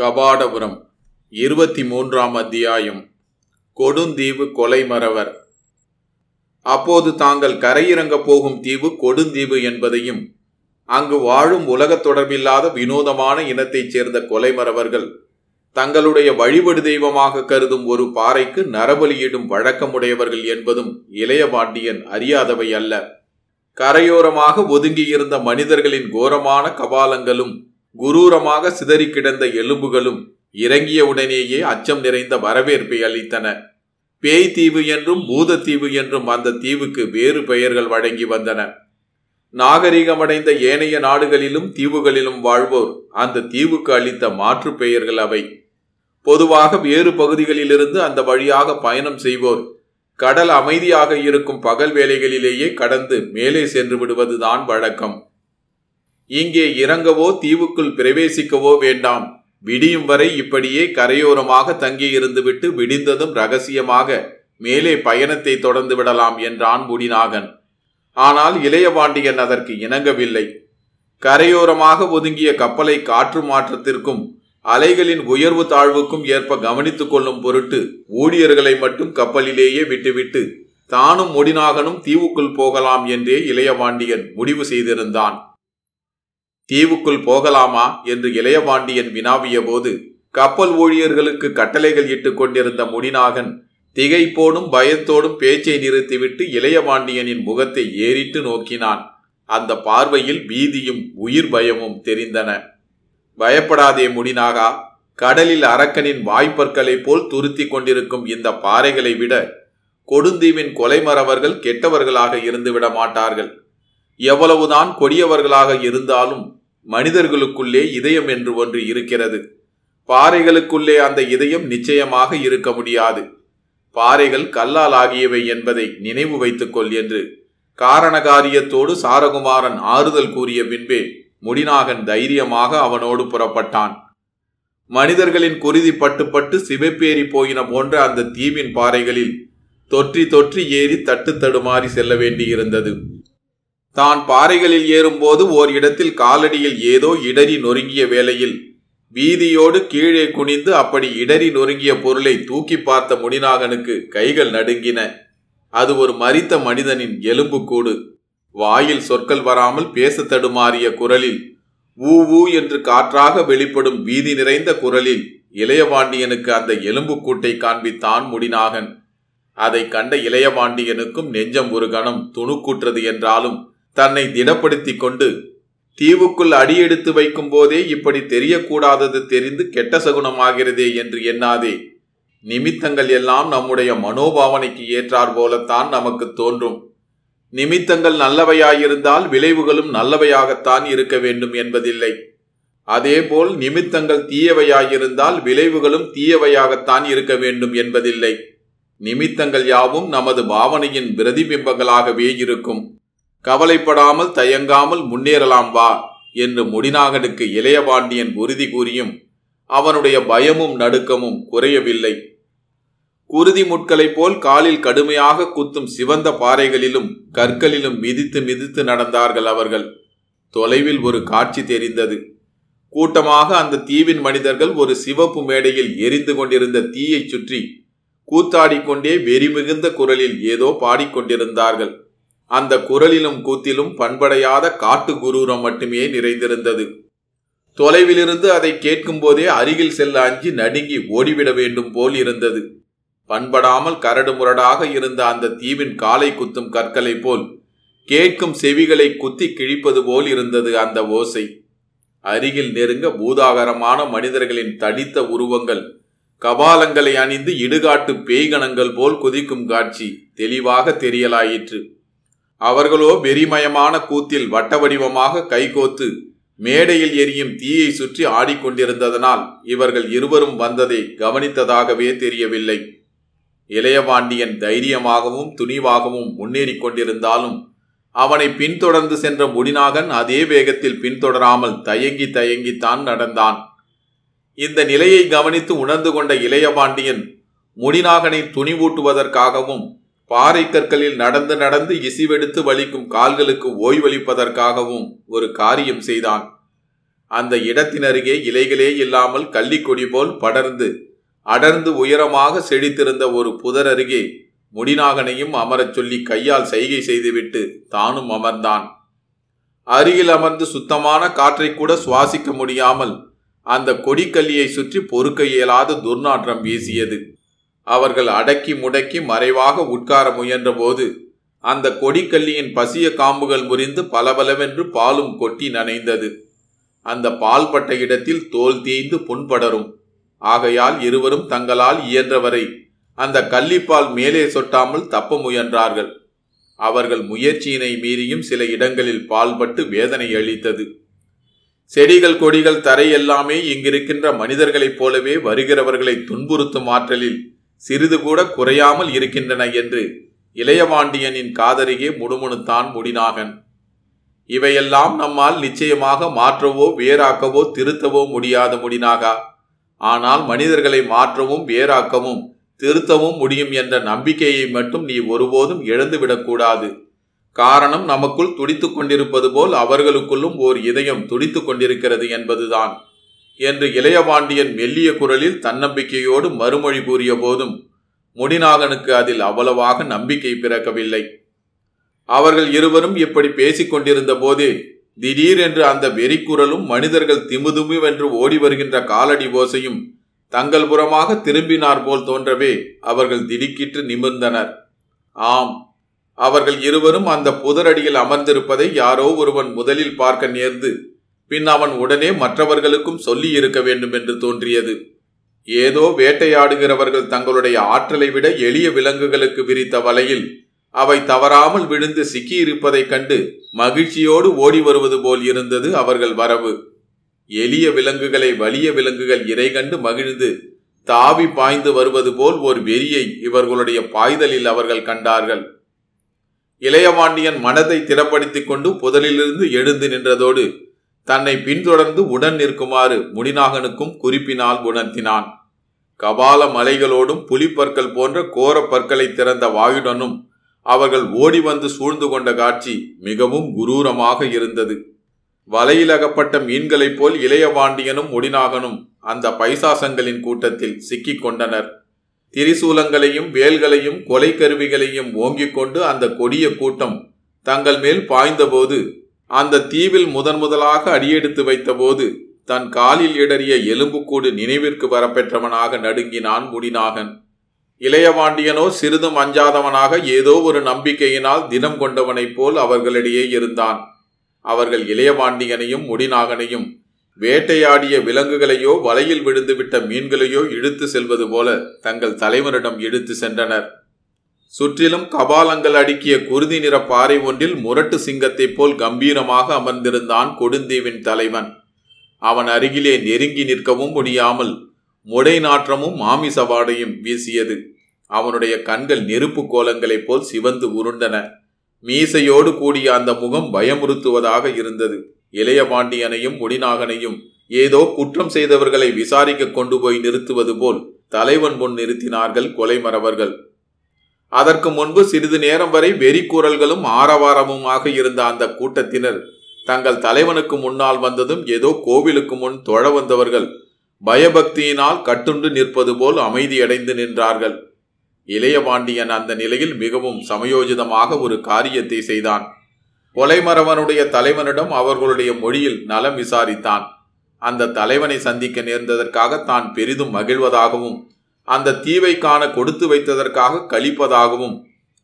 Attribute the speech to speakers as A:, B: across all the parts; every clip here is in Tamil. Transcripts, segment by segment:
A: கபாடபுரம் இருபத்தி மூன்றாம் அத்தியாயம். கொடுந்தீவு கொலை மறவர் அப்போது தாங்கள் கரையிறங்கப் போகும் தீவு கொடுந்தீவு என்பதையும் அங்கு வாழும் உலகத் தொடர்பில்லாத வினோதமான இனத்தைச் சேர்ந்த கொலைமறவர்கள் தங்களுடைய வழிபடு தெய்வமாக கருதும் ஒரு பாறைக்கு நரபலியிடும் வழக்கமுடையவர்கள் என்பதும் இளையபாண்டியன் அறியாதவை அல்ல. கரையோரமாக ஒதுங்கியிருந்த மனிதர்களின் கோரமான கபாலங்களும் குரூரமாக சிதறி கிடந்த எலும்புகளும் இறங்கிய உடனேயே அச்சம் நிறைந்த வரவேற்பை அளித்தன. பேய் தீவு என்றும் பூதத்தீவு என்றும் அந்த தீவுக்கு வேறு பெயர்கள் வழங்கி வந்தன. நாகரிகமடைந்த ஏனைய நாடுகளிலும் தீவுகளிலும் வாழ்வோர் அந்த தீவுக்கு அளித்த மாற்று பெயர்கள் அவை. பொதுவாக வேறு பகுதிகளிலிருந்து அந்த வழியாக பயணம் செய்வோர் கடல் அமைதியாக இருக்கும் பகல் வேளைகளிலேயே கடந்து மேலே சென்று விடுவதுதான் வழக்கம். இங்கே இறங்கவோ தீவுக்குள் பிரவேசிக்கவோ வேண்டாம். விடியும் வரை இப்படியே கரையோரமாக தங்கியிருந்துவிட்டு விடிந்ததும் ரகசியமாக மேலே பயணத்தை தொடர்ந்து விடலாம் என்றான் முடிநாகன். ஆனால் இளையபாண்டியன் அதற்கு இணங்கவில்லை. கரையோரமாக ஒதுங்கிய கப்பலை காற்று மாற்றத்திற்கும் அலைகளின் உயர்வு தாழ்வுக்கும் ஏற்ப கவனித்துக் கொள்ளும் பொருட்டு ஊழியர்களை மட்டும் கப்பலிலேயே விட்டுவிட்டு தானும் முடிநாகனும் தீவுக்குள் போகலாம் என்றே இளையபாண்டியன் முடிவு செய்திருந்தான். தீவுக்குள் போகலாமா என்று இளையபாண்டியன் வினாவிய போது கப்பல் ஊழியர்களுக்கு கட்டளைகள் இட்டுக் கொண்டிருந்த முடிநாகன் திகைப்போடும் பயத்தோடும் பேச்சை நிறுத்திவிட்டு இளையபாண்டியனின் முகத்தை ஏறிட்டு நோக்கினான். அந்த பார்வையில் பீதியும் உயிர் பயமும் தெரிந்தன. பயப்படாதே முடிநாகா கடலில் அரக்கனின் வாய்ப்பற்களைப் போல் துருத்தி கொண்டிருக்கும் இந்த பாறைகளை விட கொடுந்தீவின் கொலைமரவர்கள் கெட்டவர்களாக இருந்துவிட மாட்டார்கள் எவ்வளவுதான் கொடியவர்களாக இருந்தாலும் மனிதர்களுக்குள்ளே இதயம் என்று ஒன்று இருக்கிறது. பாறைகளுக்குள்ளே அந்த இதயம் நிச்சயமாக இருக்க முடியாது. பாறைகள் கல்லால் ஆகியவை என்பதை நினைவு வைத்துக்கொள் என்று காரணகாரியத்தோடு சாரகுமாரன் ஆறுதல் கூறிய பின்பே முடிநாகன் தைரியமாக அவனோடு புறப்பட்டான். மனிதர்களின் குருதி பட்டு பட்டு சிவப்பேறி போயின போன்ற அந்த தீவின் பாறைகளில் தொற்றி தொற்றி ஏறி தட்டு தடுமாறி செல்ல வேண்டியிருந்தது. தான் பாறைகளில் ஏறும்போது ஓர் இடத்தில் காலடியில் ஏதோ இடறி நொறுங்கிய வேளையில் வீதியோடு கீழே குனிந்து அப்படி இடறி நொறுங்கிய பொருளை தூக்கி பார்த்த முடிநாகனுக்கு கைகள் நடுங்கின. அது ஒரு மரித்த மனிதனின் எலும்புக்கூடு. வாயில் சொற்கள் வராமல் பேச தடுமாறிய குரலில் ஊ ஊ என்று காற்றாக வெளிப்படும் வீதி நிறைந்த குரலில் இளையபாண்டியனுக்கு அந்த எலும்புக்கூட்டை காண்பித்தான் முடிநாகன் அதை கண்ட இளையபாண்டியனுக்கும் நெஞ்சம் ஒரு கணம் துணுக்குற்றது என்றாலும் தன்னை திடப்படுத்தி கொண்டு தீவுக்குள் அடியெடுத்து வைக்கும் போதே இப்படி தெரியக்கூடாதது தெரிந்து கெட்ட சகுனமாகிறதே என்று எண்ணாதே. நிமித்தங்கள் எல்லாம் நம்முடைய மனோபாவனைக்கு ஏற்றார் போலத்தான் நமக்கு தோன்றும். நிமித்தங்கள் நல்லவையாயிருந்தால் விளைவுகளும் நல்லவையாகத்தான் இருக்க வேண்டும் என்பதில்லை. அதேபோல் நிமித்தங்கள் தீயவையாயிருந்தால் விளைவுகளும் தீயவையாகத்தான் இருக்க வேண்டும் என்பதில்லை. நிமித்தங்கள் யாவும் நமது பாவனையின் பிரதிபிம்பங்களாகவே இருக்கும். கவலைப்படாமல் தயங்காமல் முன்னேறலாம் வா என்று முடிநாகனுக்கு இளையபாண்டியன் உறுதி கூறியும் அவனுடைய பயமும் நடுக்கமும் குறையவில்லை. குருதி முட்களைப் போல் காலில் கடுமையாக குத்தும் சிவந்த பாறைகளிலும் கற்களிலும் மிதித்து மிதித்து நடந்தார்கள் அவர்கள். தொலைவில் ஒரு காட்சி தெரிந்தது. கூட்டமாக அந்த தீவின் மனிதர்கள் ஒரு சிவப்பு மேடையில் எரிந்து கொண்டிருந்த தீயைச் சுற்றி கூத்தாடிக்கொண்டே வெறிமிகுந்த குரலில் ஏதோ பாடிக்கொண்டிருந்தார்கள். அந்த குரலிலும் கூத்திலும் பண்படையாத காட்டு குரூரம் மட்டுமே நிறைந்திருந்தது. தொலைவிலிருந்து அதை கேட்கும் போதே அருகில் செல்ல அஞ்சி நடுங்கி ஓடிவிட வேண்டும் போல் இருந்தது. பண்படாமல் கரடு முரடாக இருந்த அந்த தீவின் காலை குத்தும் கற்களை போல் கேட்கும் செவிகளை குத்தி கிழிப்பது போல் இருந்தது அந்த ஓசை. அருகில் நெருங்க பூதாகரமான மனிதர்களின் தடித்த உருவங்கள் கபாலங்களை அணிந்து இடுகாட்டு பேய்கணங்கள் போல் குதிக்கும் காட்சி தெளிவாக தெரியலாயிற்று. அவர்களோ வெறிமயமான கூத்தில் வட்ட வடிவமாக கைகோத்து மேடையில் எரியும் தீயை சுற்றி ஆடிக்கொண்டிருந்ததனால் இவர்கள் இருவரும் வந்ததை கவனித்ததாகவே தெரியவில்லை. இளையபாண்டியன் தைரியமாகவும் துணிவாகவும் முன்னேறி கொண்டிருந்தாலும் அவனை பின்தொடர்ந்து சென்ற முடிநாகன் அதே வேகத்தில் பின்தொடராமல் தயங்கி தயங்கித்தான் நடந்தான். இந்த நிலையை கவனித்து உணர்ந்து கொண்ட இளையபாண்டியன் முடிநாகனை துணிவூட்டுவதற்காகவும் பாறை கற்களில் நடந்து நடந்து இசிவெடுத்து வலிக்கும் கால்களுக்கு ஓய்வளிப்பதற்காகவும் ஒரு காரியம் செய்தான். அந்த இடத்தினருகே இலைகளே இல்லாமல் கள்ளிக்கொடி போல் படர்ந்து அடர்ந்து உயரமாக செழித்திருந்த ஒரு புதர் அருகே முடிநாகனையும் அமரச் சொல்லி கையால் செய்கை செய்துவிட்டு தானும் அமர்ந்தான். அருகில் அமர்ந்து சுத்தமான காற்றை கூட சுவாசிக்க முடியாமல் அந்த கொடிக்கல்லியை சுற்றி பொறுக்க இயலாத துர்நாற்றம் வீசியது. அவர்கள் அடக்கி முடக்கி மறைவாக உட்கார முயன்றபோது அந்த கொடிக்கல்லியின் பசிய காம்புகள் முறிந்து பலபலவென்று பாலும் கொட்டி நனைந்தது. அந்த பால்பட்ட இடத்தில் தோல் தேய்ந்து புண்படரும். ஆகையால் இருவரும் தங்களால் இயன்றவரை அந்த கள்ளிப்பால் மேலே சொட்டாமல் தப்ப முயன்றார்கள். அவர்கள் முயற்சியினை மீறியும் சில இடங்களில் பால்பட்டு வேதனை அளித்தது. செடிகள் கொடிகள் தரை எல்லாமே இங்கிருக்கின்ற மனிதர்களைப் போலவே வருகிறவர்களை துன்புறுத்தும் ஆற்றலில் சிறிது கூட குறையாமல் இருக்கின்றன என்று இளையவாண்டியனின் காதருகே முணுமுணுத்தான் முடினாகன். இவையெல்லாம் நம்மால் நிச்சயமாக மாற்றவோ வேறாக்கவோ திருத்தவோ முடியாத முடினாகா? ஆனால் மனிதர்களை மாற்றவும் வேறாக்கவும் திருத்தவும் முடியும் என்ற நம்பிக்கையை மட்டும் நீ ஒருபோதும் இழந்துவிடக்கூடாது காரணம் நமக்குள் துடித்துக் கொண்டிருப்பது போல் அவர்களுக்குள்ளும் ஓர் இதயம் துடித்துக் கொண்டிருக்கிறது என்பதுதான். என்று இளையபாண்டியன் மெல்லிய குரலில் தன்னம்பிக்கையோடு மறுமொழி கூறிய போதும் முடிநாகனுக்கு அதில் அவ்வளவாக நம்பிக்கை பிறக்கவில்லை. அவர்கள் இருவரும் இப்படி பேசிக் கொண்டிருந்த போதே திடீரென்று அந்த வெறிக்குரலும் மனிதர்கள் திமுதுமுவென்று ஓடி வருகின்ற காலடி ஓசையும் தங்கள் புறமாக திரும்பினார் போல் தோன்றவே அவர்கள் திடுக்கிட்டு நிமிர்ந்தனர். ஆம் அவர்கள் இருவரும் அந்த புதரடியில் அமர்ந்திருப்பதை யாரோ ஒருவன் முதலில் பார்க்க நேர்ந்து பின் அவன் உடனே மற்றவர்களுக்கும் சொல்லி இருக்க வேண்டும் என்று தோன்றியது. ஏதோ வேட்டையாடுகிறவர்கள் தங்களுடைய ஆற்றலை விட எளிய விலங்குகளுக்கு விரித்த வலையில் அவை தவறாமல் விழுந்து சிக்கியிருப்பதைக் கண்டு மகிழ்ச்சியோடு ஓடி வருவது போல் இருந்தது அவர்கள் வரவு. எளிய விலங்குகளை வலிய விலங்குகள் இறை கண்டு மகிழ்ந்து தாவி பாய்ந்து வருவது போல் ஒரு வெறியை இவர்களுடைய பாய்தலில் அவர்கள் கண்டார்கள். இளையவாண்டியன் மனதை திறப்படுத்திக் கொண்டு புதலிலிருந்து எழுந்து நின்றதோடு தன்னை பின்தொடர்ந்து உடன் நிற்குமாறு முடிநாகனுக்கும் குறிப்பினால் உணர்த்தினான். கபால மலைகளோடும் புலிப்பற்கள் போன்ற கோர பற்களை திறந்த வாயுடனும் அவர்கள் ஓடி வந்து சூழ்ந்து கொண்ட காட்சி மிகவும் குரூரமாக இருந்தது. வலையில் அகப்பட்ட மீன்களைப் போல் இளையபாண்டியனும் முடிநாகனும் அந்த பைசாசங்களின் கூட்டத்தில் சிக்கிக் கொண்டனர். திரிசூலங்களையும் வேல்களையும் கொலை கருவிகளையும் ஓங்கிக் கொண்டு அந்த கொடிய கூட்டம் தங்கள் மேல் பாய்ந்தபோது அந்த தீவில் முதன் முதலாக அடியெடுத்து வைத்தபோது தன் காலில் இடறிய எலும்புக்கூடு நினைவிற்கு வரப்பெற்றவனாக நடுங்கினான் முடிநாகன். இளையவாண்டியனோ சிறிதும் அஞ்சாதவனாக ஏதோ ஒரு நம்பிக்கையினால் தினம் கொண்டவனைப் போல் அவர்களிடையே இருந்தான். அவர்கள் இளையவாண்டியனையும் முடிநாகனையும் வேட்டையாடிய விலங்குகளையோ வலையில் விழுந்துவிட்ட மீன்களையோ இழுத்து செல்வது போல தங்கள் தலைவரிடம் இழுத்து சென்றனர். சுற்றிலும் கபாலங்கள் அடுக்கிய குருதி நிற பாறை ஒன்றில் முரட்டு சிங்கத்தைப் போல் கம்பீரமாக அமர்ந்திருந்தான் கொடுந்தீவின் தலைவன். அவன் அருகிலே நெருங்கி நிற்கவும் முடியாமல் முடை நாற்றமும் மாமிச வாடையும் வீசியது. அவனுடைய கண்கள் நெருப்பு கோலங்களைப் போல் சிவந்து உருண்டன. மீசையோடு கூடிய அந்த முகம் பயமுறுத்துவதாக இருந்தது. இளைய பாண்டியனையும் முடிநாகனையும் ஏதோ குற்றம் செய்தவர்களை விசாரிக்க கொண்டு போய் நிறுத்துவது போல் தலைவன் முன் நிறுத்தினார்கள் கொலைமறவர்கள். அதற்கு முன்பு சிறிது நேரம் வரை வெறி குரல்களும் ஆரவாரமுமாக இருந்த அந்த கூட்டத்தினர் தங்கள் தலைவனுக்கு முன்னால் வந்ததும் ஏதோ கோவிலுக்கு முன் தொழ வந்தவர்கள் பயபக்தியினால் கட்டுண்டு நிற்பது போல் அமைதியடைந்து நின்றார்கள். இளையபாண்டியன் அந்த நிலையில் மிகவும் சமயோஜிதமாக ஒரு காரியத்தை செய்தான். கொலைமரவனுடைய தலைவனிடம் அவர்களுடைய மொழியில் நலம் விசாரித்தான். அந்த தலைவனை சந்திக்க நேர்ந்ததற்காக தான் பெரிதும் மகிழ்வதாகவும் அந்த தீவை காண கொடுத்து வைத்ததற்காக கழிப்பதாகவும்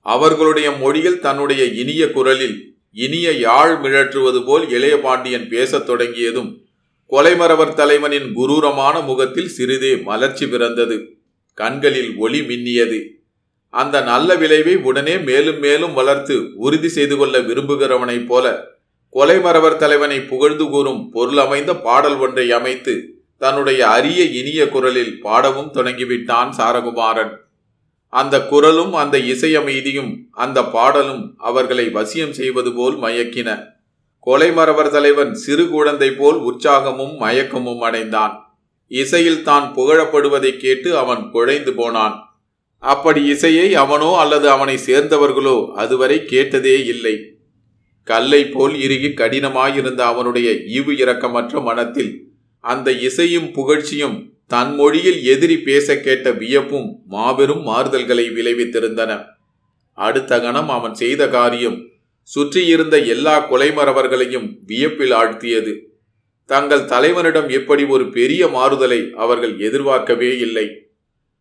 A: அவர்களுடைய மொழியில் தன்னுடைய இனிய குரலில் இனிய யாழ் மிழற்றுவது போல் இளைய பாண்டியன் பேசத் தொடங்கியதும் கொலைமரவர் தலைவனின் குரூரமான முகத்தில் சிறிதே மலர்ச்சி பிறந்தது கண்களில் ஒளி மின்னியது. அந்த நல்ல விளைவை உடனே மேலும் மேலும் வளர்த்து உறுதி செய்து கொள்ள விரும்புகிறவனைப் போல கொலைமரவர் தலைவனை புகழ்ந்து கூறும் பொருளமைந்த பாடல் ஒன்றை அமைத்து தன்னுடைய அரிய இனிய குரலில் பாடவும் தொடங்கிவிட்டான் சாரகுமாரன். அந்த குரலும் அந்த இசையமைதியும் அந்த பாடலும் அவர்களை வசியம் செய்வது போல் மயக்கின. கொலைமரவர் தலைவன் சிறு குழந்தை போல் உற்சாகமும் மயக்கமும் அடைந்தான். இசையில் தான் புகழப்படுவதை கேட்டு அவன் குழைந்து போனான். அப்படி இசையை அவனோ அல்லது அவனை சேர்ந்தவர்களோ அதுவரை கேட்டதே இல்லை. கல்லை போல் இறுகி கடினமாயிருந்த அவனுடைய ஈவு இரக்கமற்ற மனத்தில் அந்த இசையும் புகழ்ச்சியும் தன் மொழியில் எதிரி பேச கேட்ட வியப்பும் மாபெரும் மாறுதல்களை விளைவித்திருந்தன. அடுத்த கணம் அவன் செய்த காரியம் சுற்றியிருந்த எல்லா கொலைமரவர்களையும் வியப்பில் ஆழ்த்தியது. தங்கள் தலைவனிடம் எப்படி ஒரு பெரிய மாறுதலை அவர்கள் எதிர்பார்க்கவே இல்லை.